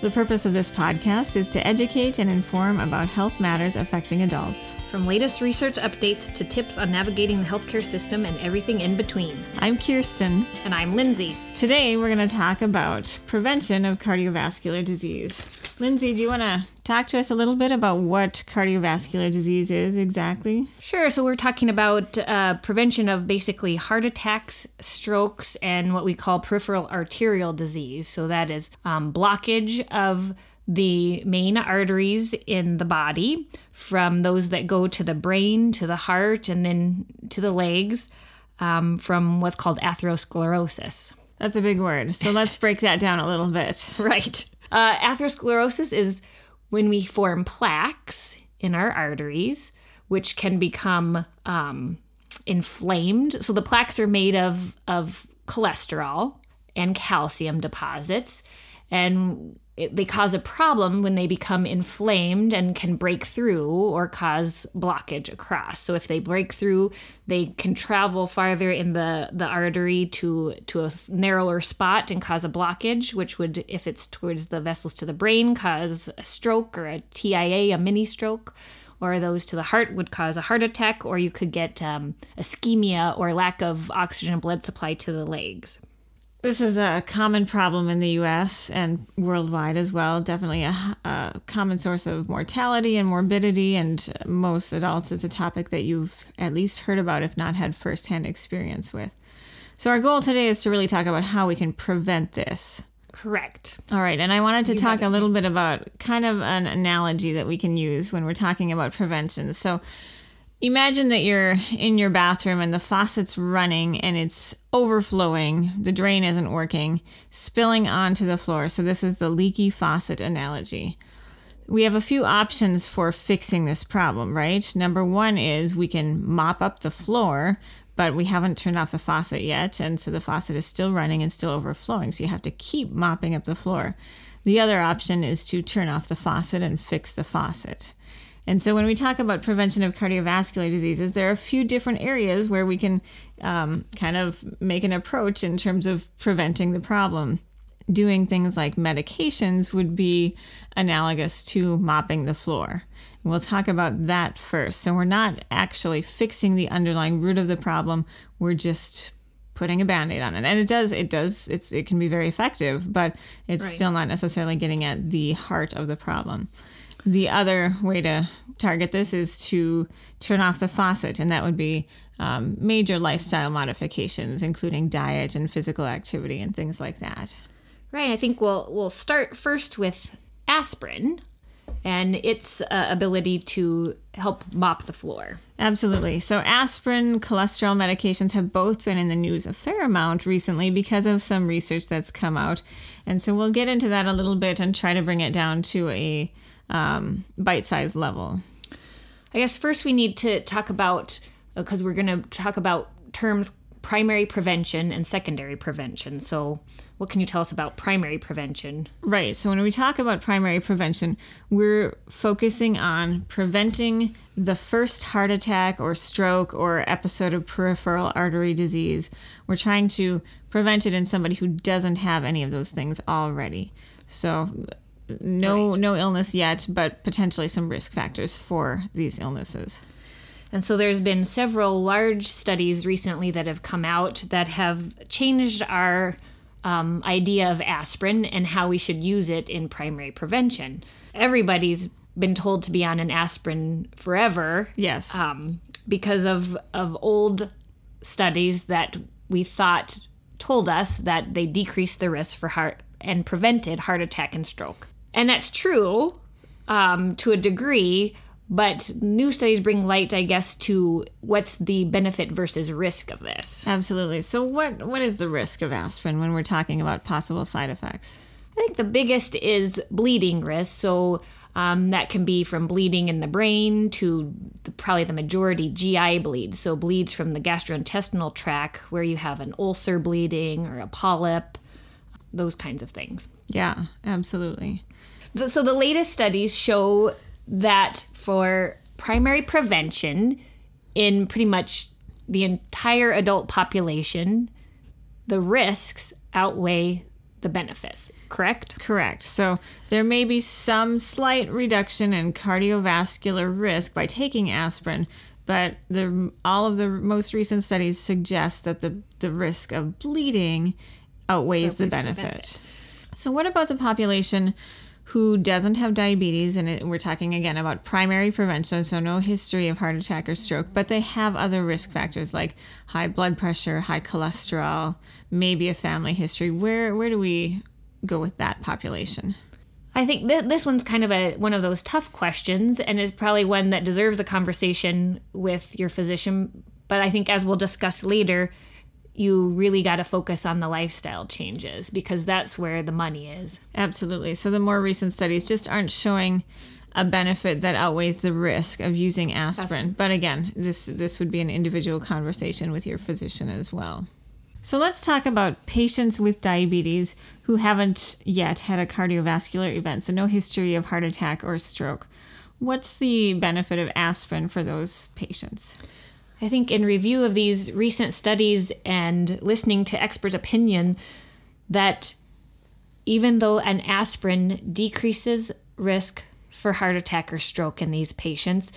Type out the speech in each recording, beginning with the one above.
The purpose of this podcast is to educate and inform about health matters affecting adults. From latest research updates to tips on navigating the healthcare system and everything in between. I'm Kirsten. And I'm Lindsay. Today we're going to talk about prevention of cardiovascular disease. Lindsay, do you want to talk to us a little bit about what cardiovascular disease is exactly? Sure, so we're talking about uh, prevention of basically heart attacks, strokes, and what we call peripheral arterial disease. So that is um, blockage of the main arteries in the body from those that go to the brain, to the heart, and then to the legs um, from what's called atherosclerosis. That's a big word. So let's break that down a little bit. Right. Uh, atherosclerosis is when we form plaques in our arteries, which can become um, inflamed. So the plaques are made of, of cholesterol and calcium deposits, and it, they cause a problem when they become inflamed and can break through or cause blockage across. So if they break through, they can travel farther in the, the artery to to a narrower spot and cause a blockage, which would, if it's towards the vessels to the brain, cause a stroke or a TIA, a mini stroke. Or those to the heart would cause a heart attack, or you could get um, ischemia or lack of oxygen blood supply to the legs. This is a common problem in the US and worldwide as well. Definitely a, a, common source of mortality and morbidity, and most adults, it's a topic that you've at least heard about, if not had firsthand experience with. So, our goal today is to really talk about how we can prevent this. Correct. All right, and I wanted to talk a little bit about kind of an analogy that we can use when we're talking about prevention. So, imagine that you're in your bathroom and the faucet's running and it's overflowing, the drain isn't working, spilling onto the floor. So, this is the leaky faucet analogy. We have a few options for fixing this problem, right? Number one is we can mop up the floor, but we haven't turned off the faucet yet. And so the faucet is still running and still overflowing. So you have to keep mopping up the floor. The other option is to turn off the faucet and fix the faucet. And so when we talk about prevention of cardiovascular diseases, there are a few different areas where we can um, kind of make an approach in terms of preventing the problem. Doing things like medications would be analogous to mopping the floor. We'll talk about that first. So, we're not actually fixing the underlying root of the problem, we're just putting a band-aid on it and it does it does it's it can be very effective but it's right. still not necessarily getting at the heart of the problem the other way to target this is to turn off the faucet and that would be um, major lifestyle modifications including diet and physical activity and things like that right i think we'll we'll start first with aspirin and its uh, ability to help mop the floor. Absolutely. So, aspirin, cholesterol medications have both been in the news a fair amount recently because of some research that's come out. And so, we'll get into that a little bit and try to bring it down to a um, bite sized level. I guess first we need to talk about, because uh, we're going to talk about terms primary prevention and secondary prevention. So, what can you tell us about primary prevention? Right. So, when we talk about primary prevention, we're focusing on preventing the first heart attack or stroke or episode of peripheral artery disease. We're trying to prevent it in somebody who doesn't have any of those things already. So, no right. no illness yet, but potentially some risk factors for these illnesses. And so there's been several large studies recently that have come out that have changed our um, idea of aspirin and how we should use it in primary prevention. Everybody's been told to be on an aspirin forever. Yes. Um, because of of old studies that we thought told us that they decreased the risk for heart and prevented heart attack and stroke. And that's true um, to a degree, but new studies bring light i guess to what's the benefit versus risk of this absolutely so what what is the risk of aspirin when we're talking about possible side effects I think the biggest is bleeding risk. So um, that can be from bleeding in the brain to the, probably the majority GI bleeds. So bleeds from the gastrointestinal tract where you have an ulcer bleeding or a polyp, those kinds of things. Yeah, absolutely. So the latest studies show that for primary prevention in pretty much the entire adult population, the risks outweigh the benefits. Correct? Correct. So there may be some slight reduction in cardiovascular risk by taking aspirin, but the all of the most recent studies suggest that the, the risk of bleeding outweighs the Outweighs the benefit. benefit. So what about the population who doesn't have diabetes and it, we're talking again about primary prevention so no history of heart attack or stroke but they have other risk factors like high blood pressure high cholesterol maybe a family history where where do we go with that population I think th- this one's kind of a one of those tough questions, and is probably one that deserves a conversation with your physician. But I think, as we'll discuss later, you really got to focus on the lifestyle changes because that's where the money is. Absolutely. So the more recent studies just aren't showing a benefit that outweighs the risk of using aspirin. But again, this this would be an individual conversation with your physician as well. So let's talk about patients with diabetes who haven't yet had a cardiovascular event, so no history of heart attack or stroke. What's the benefit of aspirin for those patients? I think in review of these recent studies and listening to expert opinion, that even though an aspirin decreases risk for heart attack or stroke in these patients,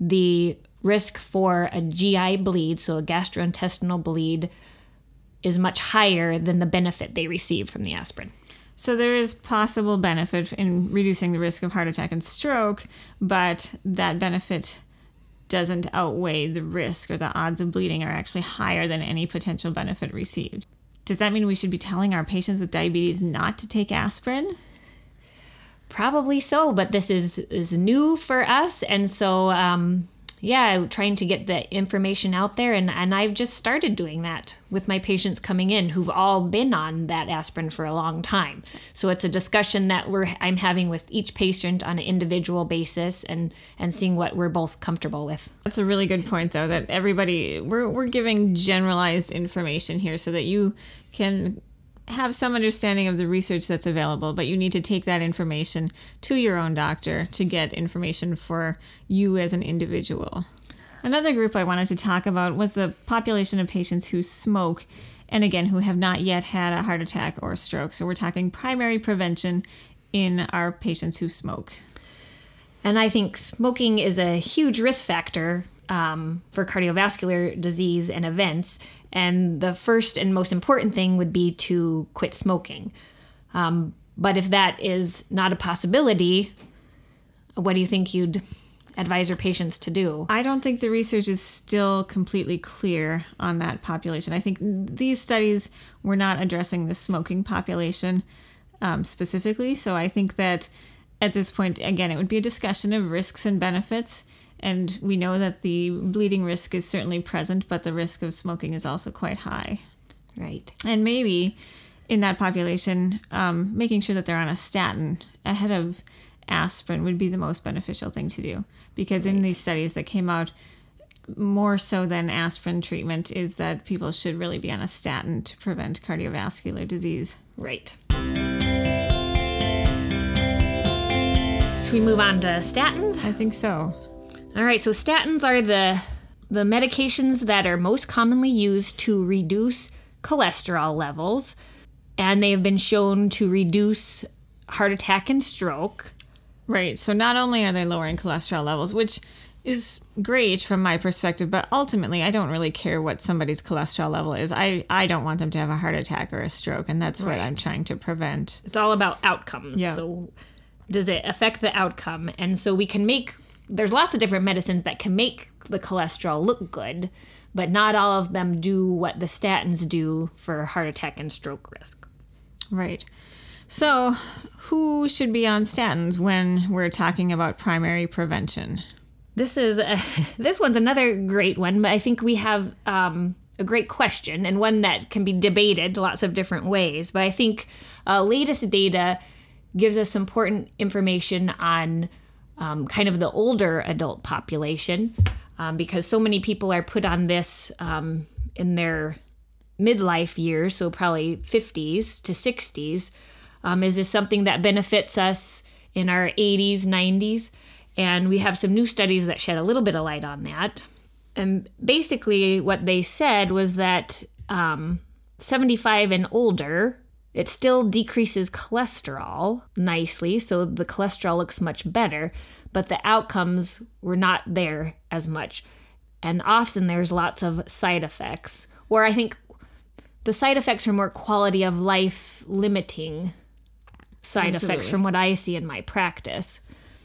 the risk for a GI bleed, so a gastrointestinal bleed, is much higher than the benefit they receive from the aspirin. So there is possible benefit in reducing the risk of heart attack and stroke, but that benefit doesn't outweigh the risk or the odds of bleeding are actually higher than any potential benefit received. Does that mean we should be telling our patients with diabetes not to take aspirin? Probably so, but this is is new for us, and so um, yeah, trying to get the information out there, and and I've just started doing that with my patients coming in who've all been on that aspirin for a long time. So it's a discussion that we're I'm having with each patient on an individual basis, and and seeing what we're both comfortable with. That's a really good point though that everybody we're we're giving generalized information here so that you can have some understanding of the research that's available, but you need to take that information to your own doctor to get information for you as an individual. Another group I wanted to talk about was the population of patients who smoke and again who have not yet had a heart attack or stroke. So we're talking primary prevention in our patients who smoke. And I think smoking is a huge risk factor um, for cardiovascular disease and events. And the first and most important thing would be to quit smoking. Um, but if that is not a possibility, what do you think you'd advise your patients to do? I don't think the research is still completely clear on that population. I think these studies were not addressing the smoking population um, specifically. So I think that at this point, again, it would be a discussion of risks and benefits. And we know that the bleeding risk is certainly present, but the risk of smoking is also quite high. Right. And maybe in that population, um, making sure that they're on a statin ahead of aspirin would be the most beneficial thing to do. Because in these studies that came out, more so than aspirin treatment, is that people should really be on a statin to prevent cardiovascular disease. Right. Should we move on to statins? I think so. All right, so statins are the the medications that are most commonly used to reduce cholesterol levels, and they have been shown to reduce heart attack and stroke. Right. So not only are they lowering cholesterol levels, which is great from my perspective, but ultimately I don't really care what somebody's cholesterol level is. I, I don't want them to have a heart attack or a stroke, and that's what I'm trying to prevent. It's all about outcomes. Yeah. So does it affect the outcome? And so we can make there's lots of different medicines that can make the cholesterol look good, but not all of them do what the statins do for heart attack and stroke risk. Right. So, who should be on statins when we're talking about primary prevention? This is a, this one's another great one, but I think we have um, a great question and one that can be debated lots of different ways. But I think uh, latest data gives us important information on um, kind of the older adult population um, because so many people are put on this um, in their midlife years, so probably 50s to 60s. Um, is this something that benefits us in our 80s, 90s? And we have some new studies that shed a little bit of light on that. And basically, what they said was that um, 75 and older, it still decreases cholesterol nicely, so the cholesterol looks much better, but the outcomes were not there as much. And often there's lots of side effects, where I think the side effects are more quality of life limiting side Absolutely. effects from what I see in my practice.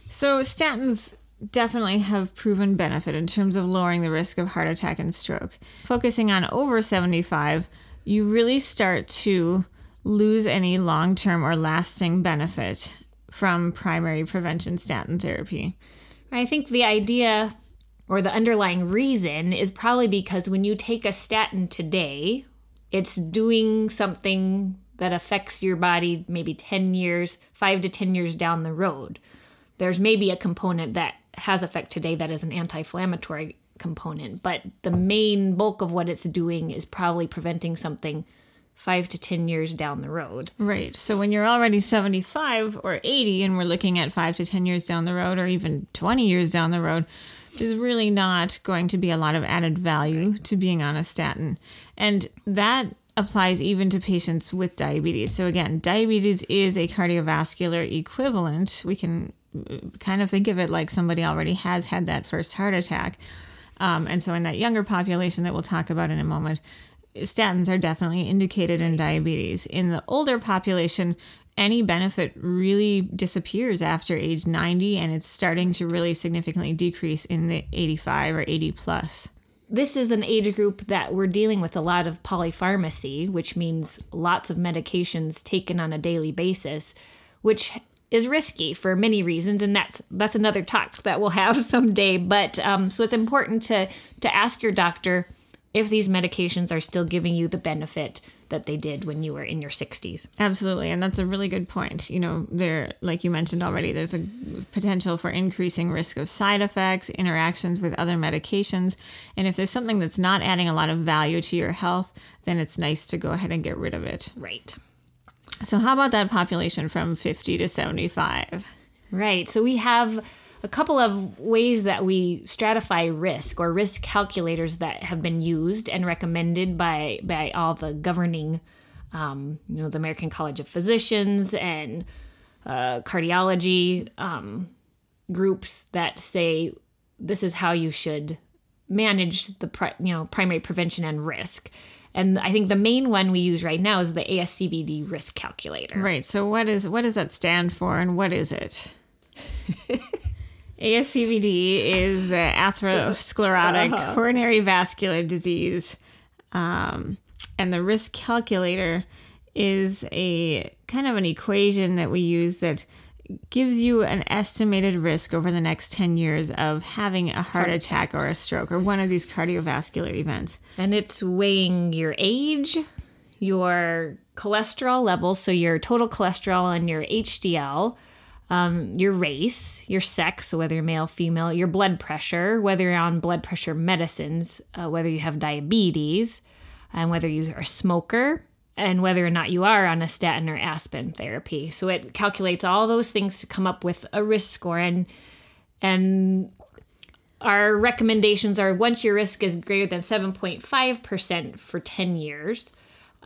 So statins definitely have proven benefit in terms of lowering the risk of heart attack and stroke. Focusing on over 75, you really start to lose any long-term or lasting benefit from primary prevention statin therapy. I think the idea or the underlying reason is probably because when you take a statin today, it's doing something that affects your body maybe 10 years, 5 to 10 years down the road. There's maybe a component that has effect today that is an anti-inflammatory component, but the main bulk of what it's doing is probably preventing something 5 to 10 years down the road. Right. So when you're already 75 or 80 and we're looking at 5 to 10 years down the road or even 20 years down the road, there's really not going to be a lot of added value to being on a statin. And that applies even to patients with diabetes. So again, diabetes is a cardiovascular equivalent. We can uh, kind of think of it like somebody already has had that first heart attack. Um, and so in that younger population that we'll talk about in a moment, statins are definitely indicated in diabetes. In the older population, any benefit really disappears after age 90 and it's starting to really significantly decrease in the 85 or 80 plus. This is an age group that we're dealing with a lot of polypharmacy, which means lots of medications taken on a daily basis, which is risky for many reasons, and that's that's another talk that we'll have someday. But um, so it's important to to ask your doctor if these medications are still giving you the benefit that they did when you were in your 60s. Absolutely, and that's a really good point. You know, there like you mentioned already, there's a potential for increasing risk of side effects, interactions with other medications, and if there's something that's not adding a lot of value to your health, then it's nice to go ahead and get rid of it. Right. So how about that population from 50 to 75? Right. So we have a couple of ways that we stratify risk or risk calculators that have been used and recommended by by all the governing, um, you know, the American College of Physicians and uh, cardiology um, groups that say this is how you should manage the pri- you know primary prevention and risk. And I think the main one we use right now is the ASCVD risk calculator. Right. So what is what does that stand for and what is it? ASCVD is the atherosclerotic coronary vascular disease. Um, and the risk calculator is a kind of an equation that we use that gives you an estimated risk over the next 10 years of having a heart attack or a stroke or one of these cardiovascular events. And it's weighing your age, your cholesterol levels, so your total cholesterol and your HDL, um, your race, your sex, so whether you're male, female, your blood pressure, whether you're on blood pressure medicines, uh, whether you have diabetes, and whether you are a smoker, and whether or not you are on a statin or aspirin therapy. So it calculates all those things to come up with a risk score. And and our recommendations are once your risk is greater than 7.5% for 10 years,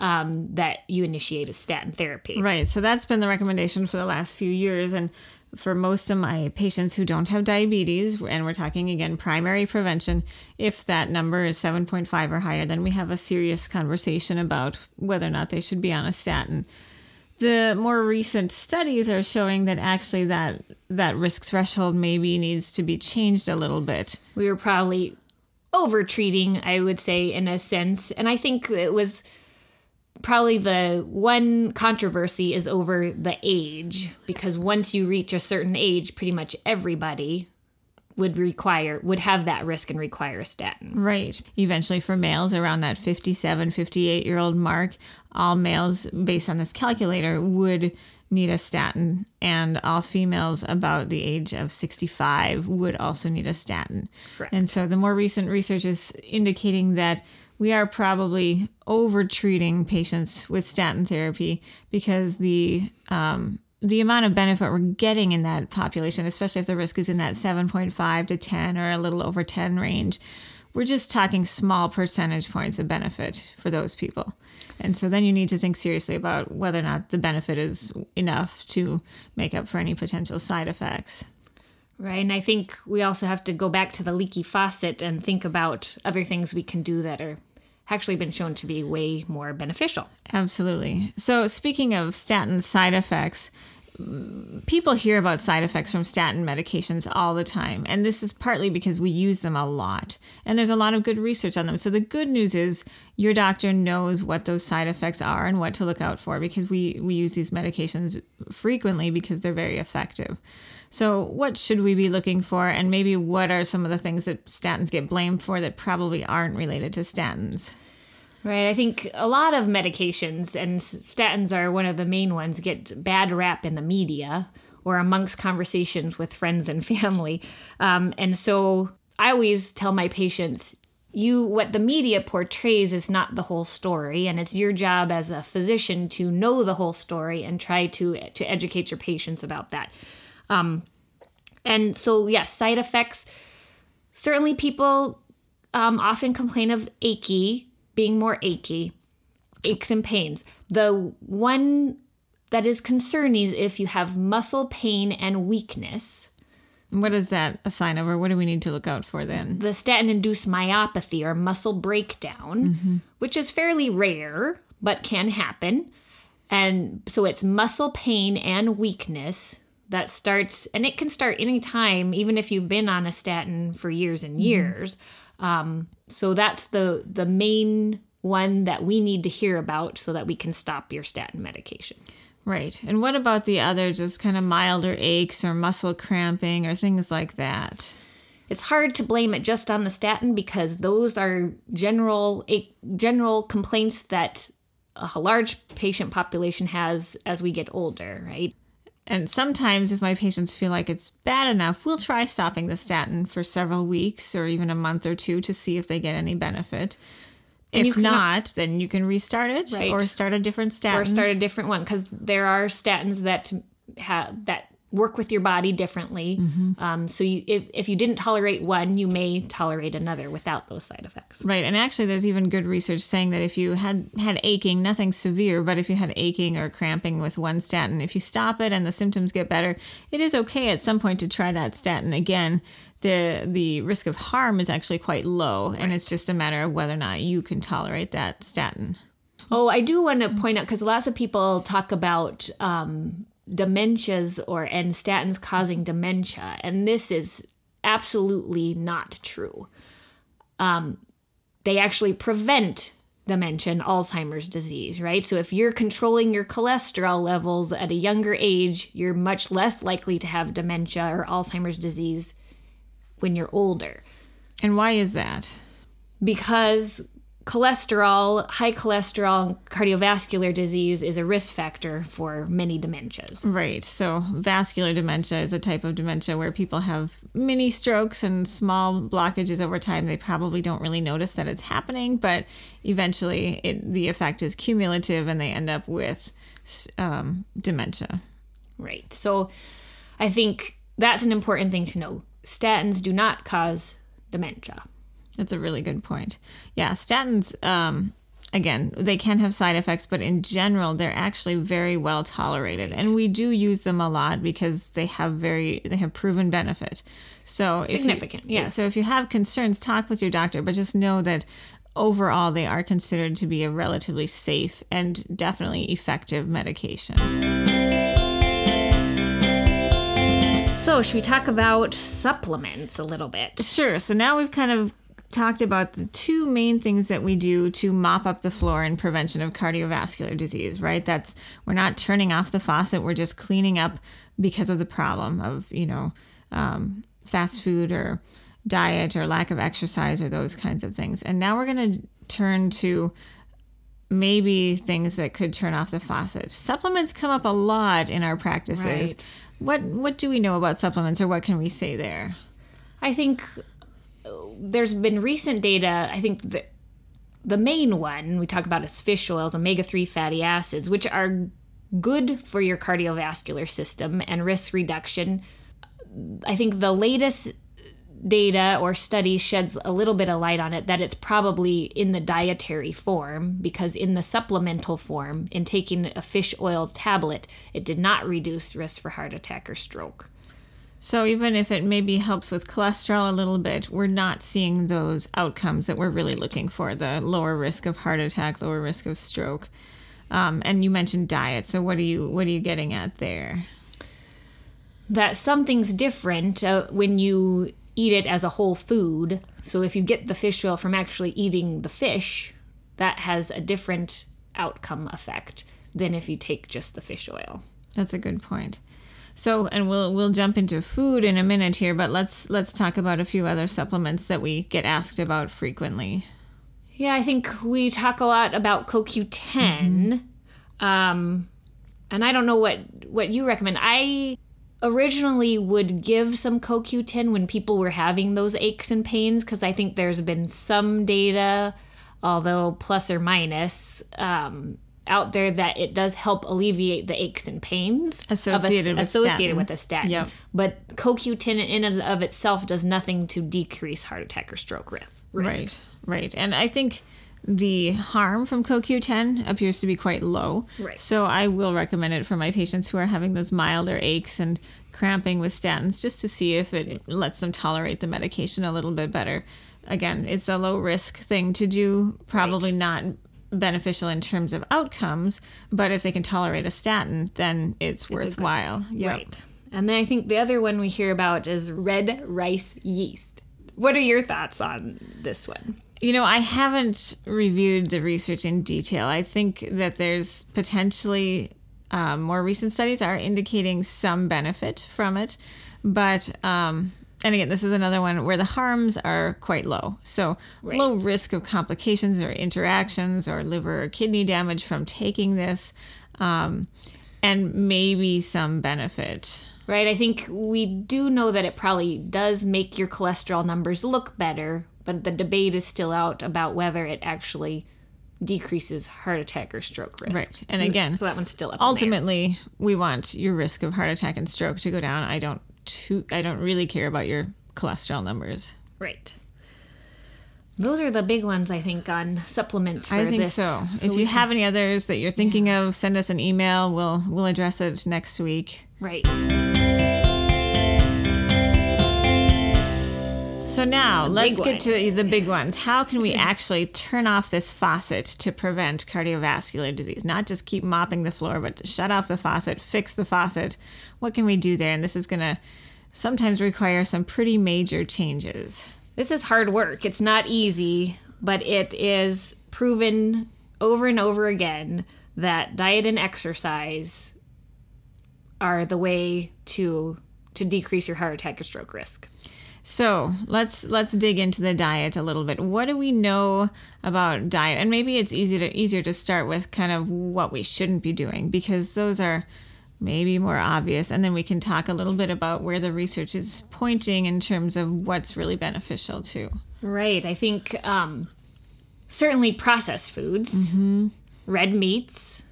um, that you initiate a statin therapy. Right. So that's been the recommendation for the last few years. And for most of my patients who don't have diabetes, and we're talking again primary prevention, if that number is 7.5 or higher, then we have a serious conversation about whether or not they should be on a statin. The more recent studies are showing that actually that that risk threshold maybe needs to be changed a little bit. We were probably over treating, I would say, in a sense. And I think it was probably the one controversy is over the age because once you reach a certain age, pretty much everybody would require would have that risk and require a statin. Right. Eventually, for males around that 57, 58 year old mark, all males, based on this calculator, would need a statin, and all females about the age of 65 would also need a statin. Correct. And so, the more recent research is indicating that we are probably over treating patients with statin therapy because the um, the amount of benefit we're getting in that population, especially if the risk is in that 7.5 to 10 or a little over 10 range, we're just talking small percentage points of benefit for those people. And so then you need to think seriously about whether or not the benefit is enough to make up for any potential side effects. Right. And I think we also have to go back to the leaky faucet and think about other things we can do that are actually been shown to be way more beneficial. Absolutely. So, speaking of statin side effects, mm, people hear about side effects from statin medications all the time. And this is partly because we use them a lot. And there's a lot of good research on them. So, the good news is your doctor knows what those side effects are and what to look out for because we, we use these medications frequently because they're very effective. So, what should we be looking for? And maybe what are some of the things that statins get blamed for that probably aren't related to statins? Right. I think a lot of medications, and statins are one of the main ones, get bad rap in the media or amongst conversations with friends and family. Um, and so I always tell my patients, you what the media portrays is not the whole story and it's your job as a physician to know the whole story and try to to educate your patients about that um, and so yes side effects certainly people um, often complain of achy being more achy, aches and pains. The one that is concerning is if you have muscle pain and weakness. What is that a sign of, or what do we need to look out for then? The statin induced myopathy or muscle breakdown, mm-hmm. which is fairly rare but can happen. And so it's muscle pain and weakness that starts, and it can start anytime, even if you've been on a statin for years and mm-hmm. years. Mm-hmm. Um, so that's the the main one that we need to hear about so that we can stop your statin medication. Right. And what about the other just kind of milder aches or muscle cramping or things like that? It's hard to blame it just on the statin because those are general general complaints that a large patient population has as we get older, right? And sometimes, if my patients feel like it's bad enough, we'll try stopping the statin for several weeks or even a month or two to see if they get any benefit. And if not, then you can restart it right. or start a different statin. Or start a different one because there are statins that have that work with your body differently. Mm-hmm. Um, so you, if, if you didn't tolerate one, you may tolerate another without those side effects. Right. And actually, there's even good research saying that if you had had aching, nothing severe, but if you had aching or cramping with one statin, if you stop it and the symptoms get better, it is okay at some point to try that statin again. The the risk of harm is actually quite low, right. and it's just a matter of whether or not you can tolerate that statin. Oh, I do want to point out because lots of people talk about um, dementias or and statins causing dementia. And this is absolutely not true. Um, they actually prevent dementia and alzheimer's disease right? So if you're controlling your cholesterol levels at a younger age you're much less likely to have dementia or alzheimer's disease when you're older. And why is that? Because cholesterol, high cholesterol, cardiovascular disease is a risk factor for many dementias. Right. So, vascular dementia is a type of dementia where people have mini strokes and small blockages over time. They probably don't really notice that it's happening, but eventually it, the effect is cumulative and they end up with um, dementia. Right. So, I think that's an important thing to know. Statins do not cause dementia. That's a really good point. Yeah, statins, um, again, they can have side effects, but in general, they're actually very well tolerated, and we do use them a lot because they have very they have proven benefit. So significant, you, yes. So if you have concerns, talk with your doctor, but just know that overall they are considered to be a relatively safe and definitely effective medication. So, should we talk about supplements a little bit? Sure. So, now we've kind of talked about the two main things that we do to mop up the floor in prevention of cardiovascular disease, right? That's we're not turning off the faucet, we're just cleaning up because of the problem of, you know, um, fast food or diet or lack of exercise or those kinds of things. And now we're going to turn to maybe things that could turn off the faucet. Supplements come up a lot in our practices. Right. What what do we know about supplements or what can we say there? I think there's been recent data. I think the the main one we talk about is fish oils, omega three fatty acids, which are good for your cardiovascular system and risk reduction. I think the latest data or study sheds a little bit of light on it that it's probably in the dietary form because in the supplemental form in taking a fish oil tablet it did not reduce risk for heart attack or stroke So even if it maybe helps with cholesterol a little bit, we're not seeing those outcomes that we're really looking for, the lower risk of heart attack, lower risk of stroke. Um, and you mentioned diet. So what are you what are you getting at there? that something's different uh, when you eat it as a whole food. So if you get the fish oil from actually eating the fish, that has a different outcome effect than if you take just the fish oil. That's a good point. So, and we'll we'll jump into food in a minute here, but let's let's talk about a few other supplements that we get asked about frequently. Yeah, I think we talk a lot about CoQ10. Um, and I don't know what what you recommend. I originally would give some CoQ10 when people were having those aches and pains because I think there's been some data, although plus or minus, um, out there that it does help alleviate the aches and pains of a- Associated with associated statin. with a statin. Yep. But CoQ10 in and of itself does nothing to decrease heart attack or stroke risk. risk. Right, right. And I think the harm from CoQ10 appears to be quite low. Right. So I will recommend it for my patients who are having those milder aches and cramping with statins just to see if it lets them tolerate the medication a little bit better. Again, it's a low risk thing to do, probably not beneficial in terms of outcomes, but if they can tolerate a statin, then it's, worthwhile. Yep. Right. And then I think the other one we hear about is red rice yeast. What are your thoughts on this one? You know, I haven't reviewed the research in detail. I think that there's potentially um, more recent studies are indicating some benefit from it, but um, and again, this is another one where the harms are quite low. So low risk of complications or interactions or liver or kidney damage from taking this, um, and maybe some benefit. Right. I think we do know that it probably does make your cholesterol numbers look better, but the debate is still out about whether it actually decreases heart attack or stroke risk. Right. And again, So that one's still up. in the air. ultimately we want your risk of heart attack and stroke to go down i don't too, i don't really care about your cholesterol numbers Right. Those are the big ones I think on supplements for i think this. so, if you can- have any others that you're thinking of send us an email we'll we'll address it next week Right. So now let's get one. to the big ones how can we actually turn off this faucet to prevent cardiovascular disease not just keep mopping the floor but shut off the faucet fix the faucet what can we do there and this is going to sometimes require some pretty major changes This is hard work. It's not easy, but it is proven over and over again that diet and exercise are the way to to decrease your heart attack or stroke risk. So let's let's dig into the diet a little bit. What do we know about diet? And maybe it's easy to easier to start with kind of what we shouldn't be doing because those are maybe more obvious. And then we can talk a little bit about where the research is pointing in terms of what's really beneficial too. Right. I think um, certainly processed foods, red meats,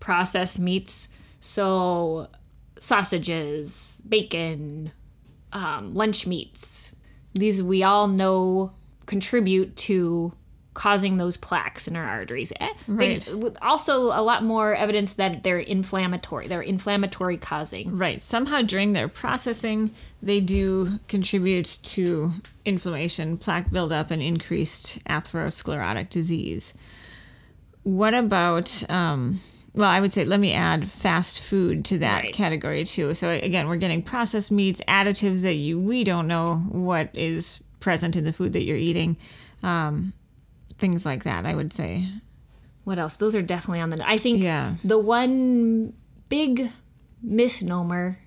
processed meats. So sausages, bacon, um, lunch meats. These we all know contribute to causing those plaques in our arteries. Eh, they- Right. with also a lot more evidence that they're inflammatory. They're inflammatory causing. Right. Somehow during their processing, they do contribute to inflammation, plaque buildup, and increased atherosclerotic disease. What about, um, well, I would say, let me add fast food to that Right. category too. So again, we're getting processed meats, additives that you we don't know what is present in the food that you're eating, um, things like that. I would say. What else? Those are definitely on the. I think Yeah. the one big misnomer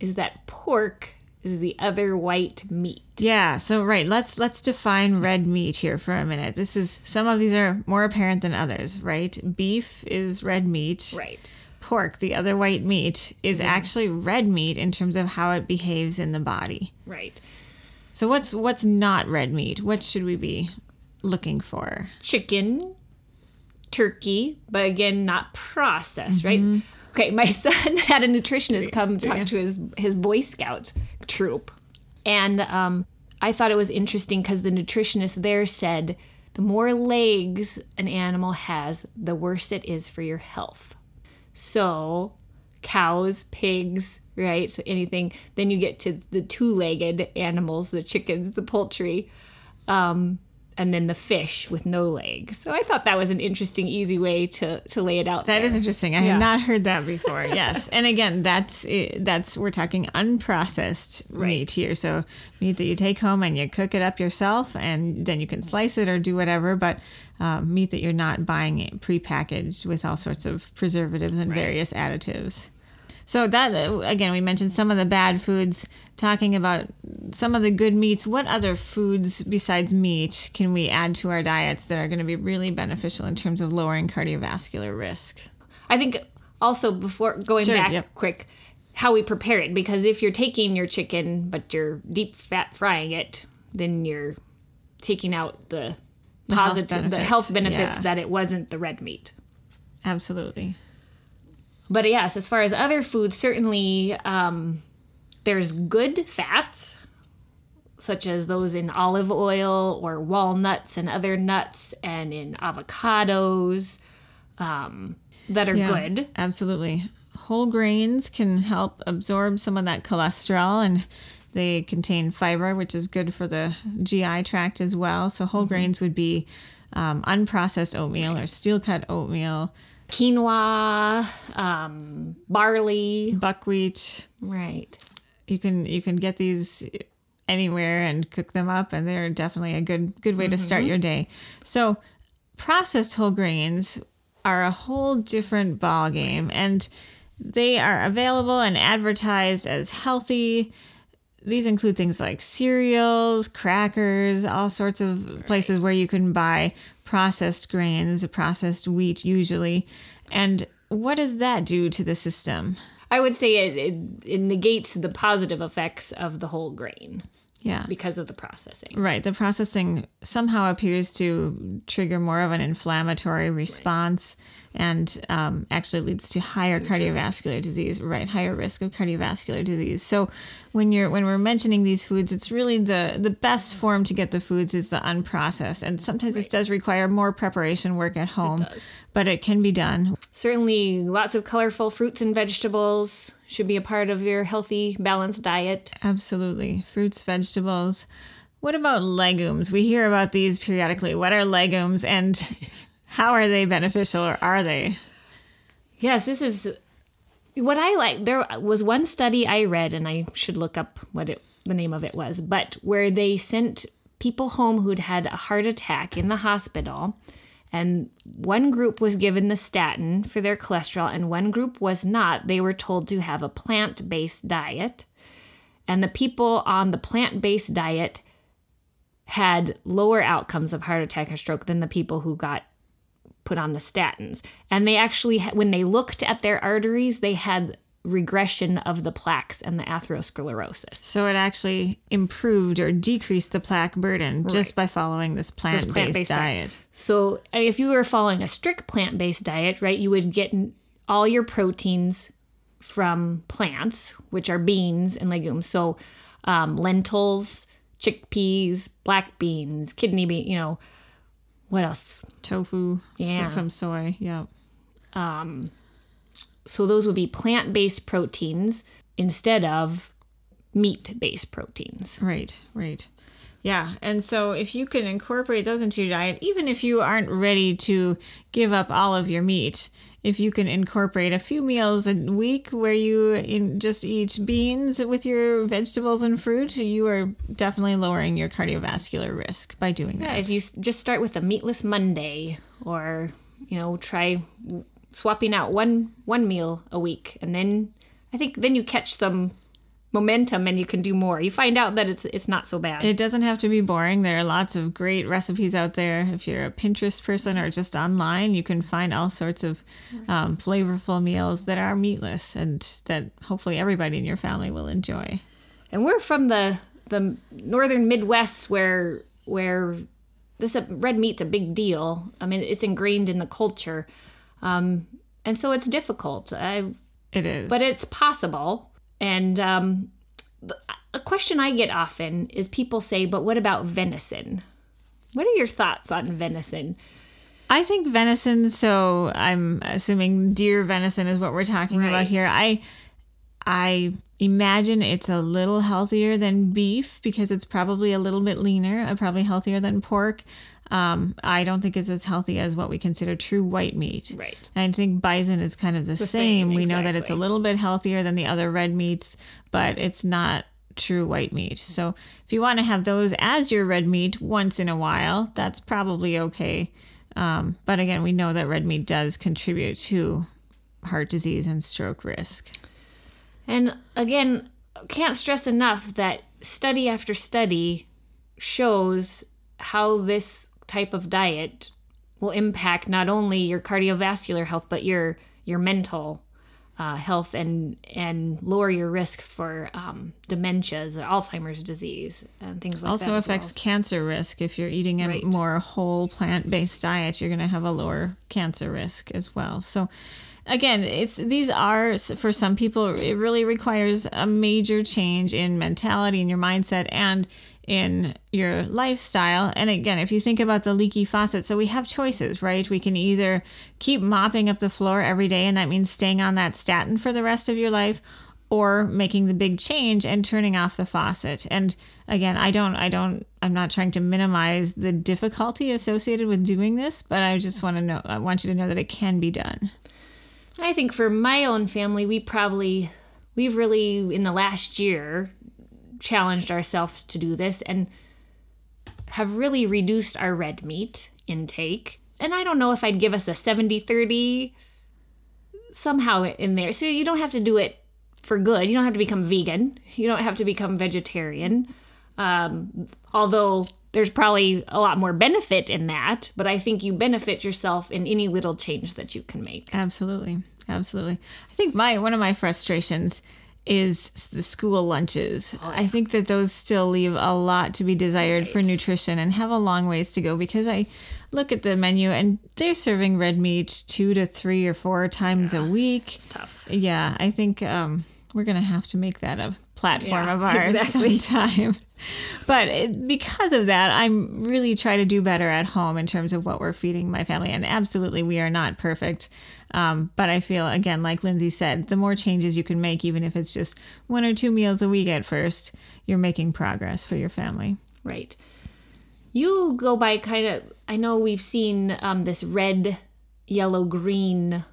is that pork is the other white meat. Yeah, so right, let's let's define red meat here for a minute. This is some of these are more apparent than others, right? Beef is red meat. Right. Pork, the other white meat, is mm-hmm. actually red meat in terms of how it behaves in the body. Right. So what's what's not red meat? What should we be looking for? Chicken, turkey, but again, not processed, right? Mm-hmm. Okay, my son had a nutritionist come talk to his his Boy Scout troop, and um, I thought it was interesting because the nutritionist there said the more legs an animal has, the worse it is for your health. So, cows, pigs, right? So anything. Then you get to the two-legged animals, the chickens, the poultry. Um, and then the fish with no legs. So I thought that was an interesting, easy way to to lay it out. That there. is interesting. I Yeah. had not heard that before. Yes, and again, that's that's we're talking unprocessed meat here. So meat that you take home and you cook it up yourself, and then you can slice it or do whatever. But um, meat that you're not buying prepackaged with all sorts of preservatives and various additives. So that uh, again, we mentioned some of the bad foods. Talking about some of the good meats. What other foods besides meat can we add to our diets that are going to be really beneficial in terms of lowering cardiovascular risk? I think also before going Sure, back yep. quick, how we prepare it because if you're taking your chicken but you're deep fat frying it, then you're taking out the, health positive the benefits, health benefits yeah. that it wasn't the red meat. Absolutely. But yes, as far as other foods, certainly um, there's good fats, such as those in olive oil or walnuts and other nuts, and in avocados um, that are good. Absolutely. Whole grains can help absorb some of that cholesterol and they contain fiber, which is good for the GI tract as well. So, Mm-hmm. whole grains would be um, unprocessed oatmeal or steel cut oatmeal, Quinoa, um, barley. buckwheat. Right. You can you can get these anywhere and cook them up, and they're definitely a good good way to start Mm-hmm. your day. So, processed whole grains are a whole different ball game, and they are available and advertised as healthy. These include things like cereals, crackers, all sorts of places where you can buy processed grains, processed wheat usually. And what does that do to the system? I would say it, it, it negates the positive effects of the whole grain Yeah. because of the processing. Right. The processing somehow appears to trigger more of an inflammatory response and um, actually leads to higher cardiovascular disease, right? Higher risk of cardiovascular disease. So when you're when we're mentioning these foods, it's really the the best form to get the foods is the unprocessed. And sometimes this does require more preparation work at home, but it can be done. Certainly, lots of colorful fruits and vegetables should be a part of your healthy, balanced diet. Absolutely. Fruits, vegetables. What about legumes? We hear about these periodically. What are legumes and how are they beneficial or are they? Yes, this is what I like. There was one study I read, and I should look up what it, the name of it was, but where they sent people home who'd had a heart attack in the hospital. And one group was given the statin for their cholesterol, and one group was not. They were told to have a plant based diet. And the people on the plant based diet had lower outcomes of heart attack or stroke than the people who got put on the statins. And they actually, when they looked at their arteries, they had regression of the plaques and the atherosclerosis. So it actually improved or decreased the plaque burden just by following this plant-based, plant-based diet. diet. So I mean, if you were following a strict plant based diet, right, you would get all your proteins from plants, which are beans and legumes. So um, lentils, chickpeas, black beans, kidney bean, you know, what else? Tofu Yeah. from soy. Yeah. So those would be plant based proteins instead of meat based proteins. Right, right. Yeah, and so if you can incorporate those into your diet, even if you aren't ready to give up all of your meat, if you can incorporate a few meals a week where you in, just eat beans with your vegetables and fruit, you are definitely lowering your cardiovascular risk by doing Yeah, that. if you just start with a meatless Monday or, you know, try swapping out one one meal a week and then I think then you catch some momentum and you can do more. You find out that it's it's not so bad. It doesn't have to be boring. There are lots of great recipes out there. If you're a Pinterest person or just online, you can find all sorts of um, flavorful meals that are meatless and that hopefully everybody in your family will enjoy. and we're from the the northern Midwest where where this red meat's a big deal. I mean, it's ingrained in the culture, um, and so it's difficult. I, It is. but it's possible. And um, a question I get often is people say, "But what about venison?" What are your thoughts on venison? I think venison, so I'm assuming deer venison is what we're talking about here. I I imagine it's a little healthier than beef because it's probably a little bit leaner, uh, probably healthier than pork. Um, I don't think it's as healthy as what we consider true white meat. Right. And I think bison is kind of the, same. same, We know that it's a little bit healthier than the other red meats, but it's not true white meat. So if you want to have those as your red meat once in a while, that's probably okay. Um, but again, we know that red meat does contribute to heart disease and stroke risk. And again, can't stress enough that study after study shows how this type of diet will impact not only your cardiovascular health but your your mental uh, health and and lower your risk for um, dementias, Alzheimer's disease, and things like also that. Also affects well. cancer risk. If you're eating a Right. more whole plant based diet, you're going to have a lower cancer risk as well. So, again, it's these are for some people it really requires a major change in mentality in your mindset and in your lifestyle. And again, if you think about the leaky faucet, so we have choices, right? We can either keep mopping up the floor every day, and that means staying on that statin for the rest of your life, or making the big change and turning off the faucet. And again, I don't, I don't, I'm not trying to minimize the difficulty associated with doing this, but I just want to know, I want you to know that it can be done. I think for my own family, we probably, we've really, in the last year, challenged ourselves to do this and have really reduced our red meat intake. And I don't know if I'd give us a 70 30 somehow in there. So you don't have to do it for good. You don't have to become vegan, you don't have to become vegetarian. Um, although there's probably a lot more benefit in that, but I think you benefit yourself in any little change that you can make. Absolutely. Absolutely. I think my, one of my frustrations is the school lunches. I think that those still leave a lot to be desired for nutrition and have a long ways to go because I look at the menu and they're serving red meat two to three or four times a week. It's tough. Yeah, I think um, we're gonna have to make that a platform Yeah, of ours exactly. sometime. But it, because of that, I'm really trying to do better at home in terms of what we're feeding my family. And absolutely, we are not perfect. Um, but I feel again, like Lindsay said, the more changes you can make, even if it's just one or two meals a week at first, you're making progress for your family. Right. You go by kind of, I know we've seen um, this red, yellow, green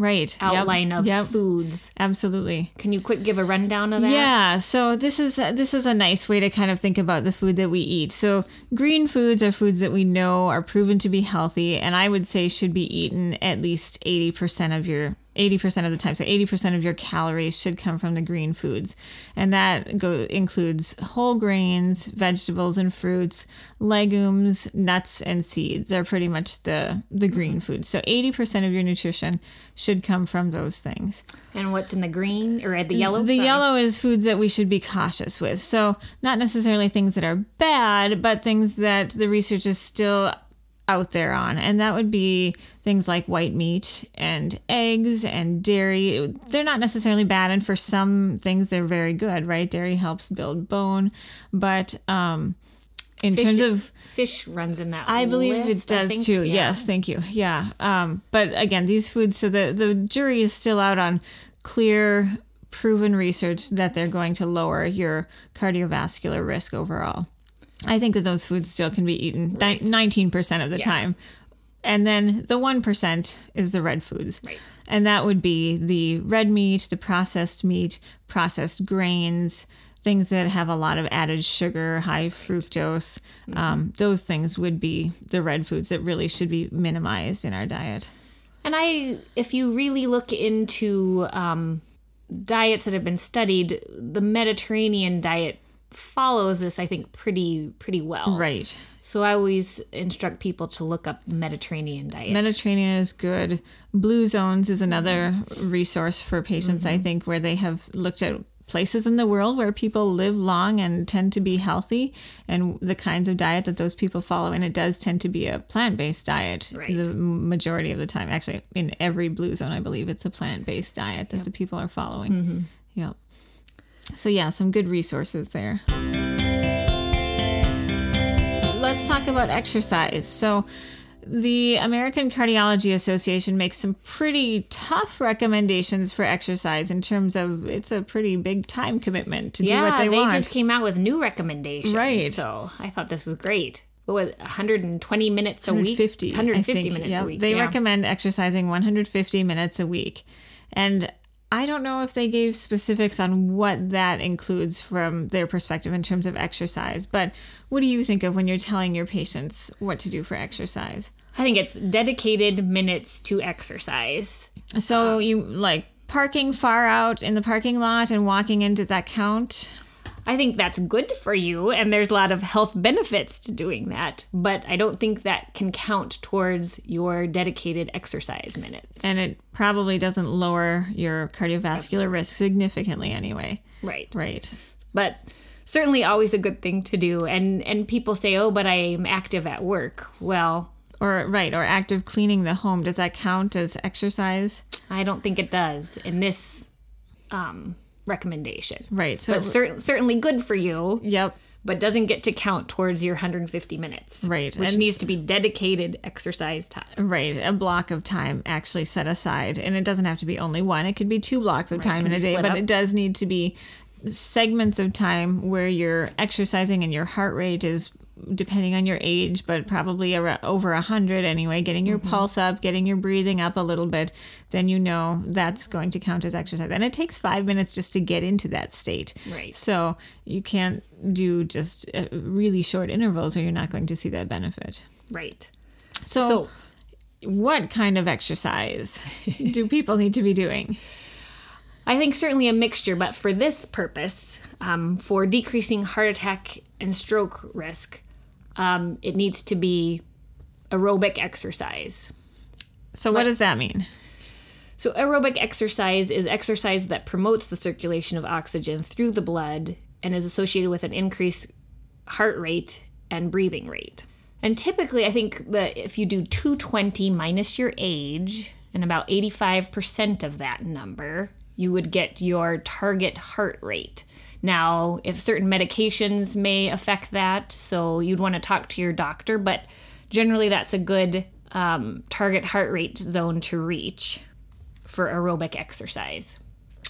Right. Yep. outline of Yep. foods. Absolutely. Can you quick give a rundown of that? Yeah, so this is this is a nice way to kind of think about the food that we eat. So green foods are foods that we know are proven to be healthy, and I would say should be eaten at least eighty percent of your eighty percent of the time. So eighty percent of your calories should come from the green foods, and that go includes whole grains, vegetables and fruits, legumes, nuts, and seeds are pretty much the the green mm-hmm. foods. So eighty percent of your nutrition should come from those things. And what's in the green or at the yellow? The Sorry. yellow is foods that we should be cautious with. So, not necessarily things that are bad, but things that the research is still out there on. And that would be things like white meat and eggs and dairy. They're not necessarily bad. And for some things, they're very good, right? Dairy helps build bone. But um, in Fish- terms of Fish runs in that. I believe list, it does think. too. Yeah. Yes, thank you. Yeah. Um, but again, these foods, so the, the jury is still out on clear, proven research that they're going to lower your cardiovascular risk overall. I think that those foods still can be eaten ni- 19% of the time. And then the 1% is the red foods. Right. And that would be the red meat, the processed meat, processed grains, things that have a lot of added sugar, high fructose. Um, those things would be the red foods that really should be minimized in our diet. And I, if you really look into um, diets that have been studied, the Mediterranean diet follows this, I think, pretty pretty well. Right. So I always instruct people to look up the Mediterranean diet. Mediterranean is good. Blue Zones is another resource for patients, I mm-hmm. think, where they have looked at places in the world where people live long and tend to be healthy and the kinds of diet that those people follow. And it does tend to be a plant based diet Right. the majority of the time. Actually, in every Blue Zone, I believe it's a plant based diet that the people are following. Mm-hmm. Yep. So, yeah, some good resources there. Let's talk about exercise. So, the American Cardiology Association makes some pretty tough recommendations for exercise in terms of it's a pretty big time commitment to do what they, they, want. They just came out with new recommendations. Right. So I thought this was great. What was 120 minutes a week? 150. I 150 minutes a week. They yeah. recommend exercising 150 minutes a week. And I don't know if they gave specifics on what that includes from their perspective in terms of exercise, but what do you think of when you're telling your patients what to do for exercise? I think it's dedicated minutes to exercise. So you like parking far out in the parking lot and walking in, does that count? I think that's good for you, and there's a lot of health benefits to doing that. But I don't think that can count towards your dedicated exercise minutes. And it probably doesn't lower your cardiovascular risk significantly anyway. Right. Right. But certainly always a good thing to do. And and people say, "Oh, but I'm active at work." Well, Or right, or active cleaning the home. Does that count as exercise? I don't think it does in this um, recommendation. Right. So But cer- certainly good for you, yep. but doesn't get to count towards your 150 minutes. Right, Which and- needs to be dedicated exercise time. Right, a block of time actually set aside, and it doesn't have to be only one. It could be two blocks of time can in a day, but up. it does need to be segments of time where you're exercising and your heart rate is depending on your age, but probably over a hundred anyway. Getting your Mm-hmm. pulse up, getting your breathing up a little bit, then you know that's going to count as exercise. And it takes five minutes just to get into that state. Right. So you can't do just uh, really short intervals, or you're not going to see that benefit. Right. so So what kind of exercise do people need to be doing? I think certainly a mixture, but for this purpose, um, for decreasing heart attack and stroke risk, um, it needs to be aerobic exercise. So, what does that mean? So, aerobic exercise is exercise that promotes the circulation of oxygen through the blood and is associated with an increased heart rate and breathing rate. And typically, I think that if you do 220 minus your age and about 85% of that number, you would get your target heart rate. Now, if certain medications may affect that, so you'd want to talk to your doctor, but generally that's a good um, target heart rate zone to reach for aerobic exercise.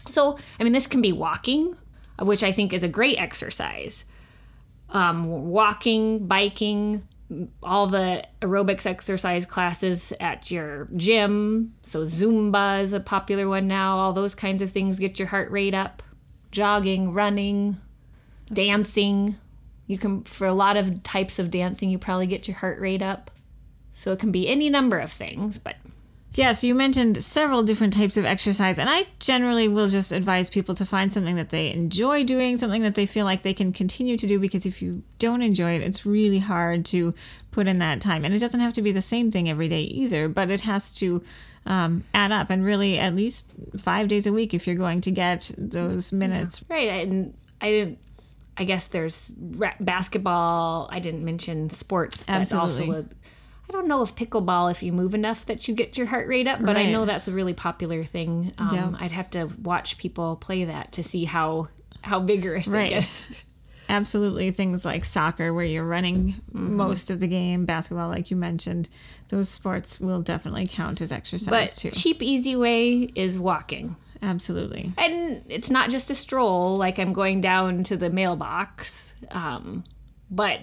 So, I mean, this can be walking, which I think is a great exercise. Um, walking, biking, all the aerobics exercise classes at your gym. So, Zumba is a popular one now. All those kinds of things get your heart rate up. Jogging, running, dancing. You can, for a lot of types of dancing, you probably get your heart rate up. So, it can be any number of things, but Yeah, so you mentioned several different types of exercise, and I generally will just advise people to find something that they enjoy doing, something that they feel like they can continue to do, because if you don't enjoy it, it's really hard to put in that time. And it doesn't have to be the same thing every day either, but it has to um, add up and really at least five days a week if you're going to get those minutes. Right, and I didn't. I guess there's basketball. I didn't mention sports. That also Absolutely. I don't know if pickleball, if you move enough that you get your heart rate up, but I know that's a really popular thing. Um, Yeah. I'd have to watch people play that to see how how vigorous Right. it gets. Absolutely, things like soccer, where you're running most of the game, basketball, like you mentioned, those sports will definitely count as exercise But too. cheap, easy way is walking. Absolutely. And it's not just a stroll, like I'm going down to the mailbox, um, but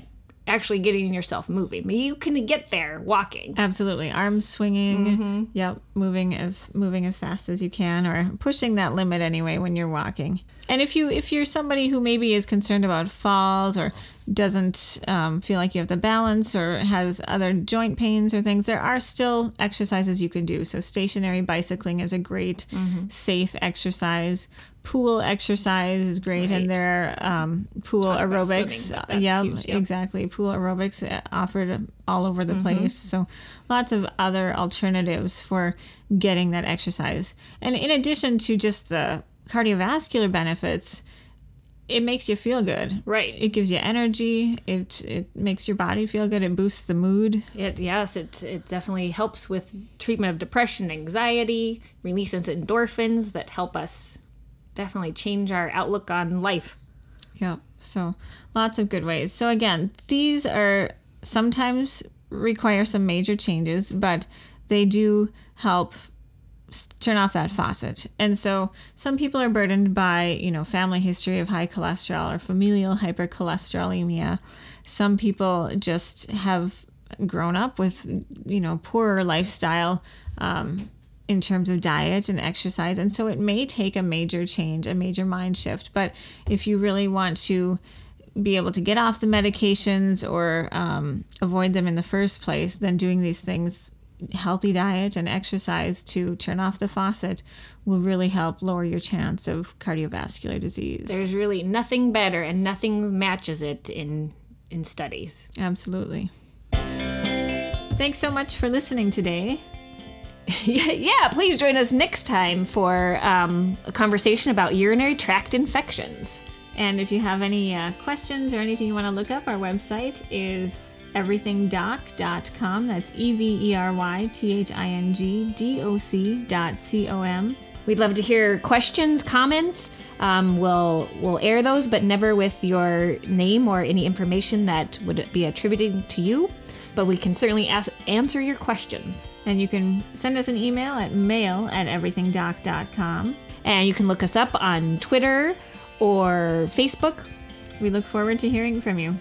actually getting yourself moving. But you can get there walking. Absolutely. Arms swinging. Mm-hmm. Yep. Moving as moving as fast as you can or pushing that limit anyway when you're walking. And if you if you're somebody who maybe is concerned about falls or doesn't um, feel like you have the balance or has other joint pains or things, there are still exercises you can do. So, stationary bicycling is a great, safe exercise. Pool exercise is great, and Right. there are um, pool about aerobics. swimming, yeah, huge, yep. exactly. Pool aerobics uh, offered all over Mm-hmm. the place. So, lots of other alternatives for getting that exercise. And in addition to just the cardiovascular benefits, it makes you feel good. Right. It gives you energy. It it makes your body feel good. It boosts the mood. It, yes, it, it definitely helps with treatment of depression, anxiety, releases endorphins that help us definitely change our outlook on life. Yeah. So lots of good ways. So again, these are sometimes require some major changes, but they do help turn off that faucet. And so some people are burdened by, you know, family history of high cholesterol or familial hypercholesterolemia. Some people just have grown up with, you know, poorer lifestyle um, in terms of diet and exercise. And so it may take a major change, a major mind shift. But if you really want to be able to get off the medications or um, avoid them in the first place, then doing these things, healthy diet and exercise to turn off the faucet, will really help lower your chance of cardiovascular disease. There's really nothing better and nothing matches it in in studies. Absolutely. Thanks so much for listening today. yeah, please join us next time for um, a conversation about urinary tract infections. And if you have any uh, questions or anything you want to look up, our website is everythingdoc.com. That's E V E R Y T H I N G D O C dot C O M. We'd love to hear questions, comments. Um, we'll we'll air those, but never with your name or any information that would be attributed to you. But we can certainly ask, answer your questions. And you can send us an email at mail at everythingdoc.com. And you can look us up on Twitter or Facebook. We look forward to hearing from you.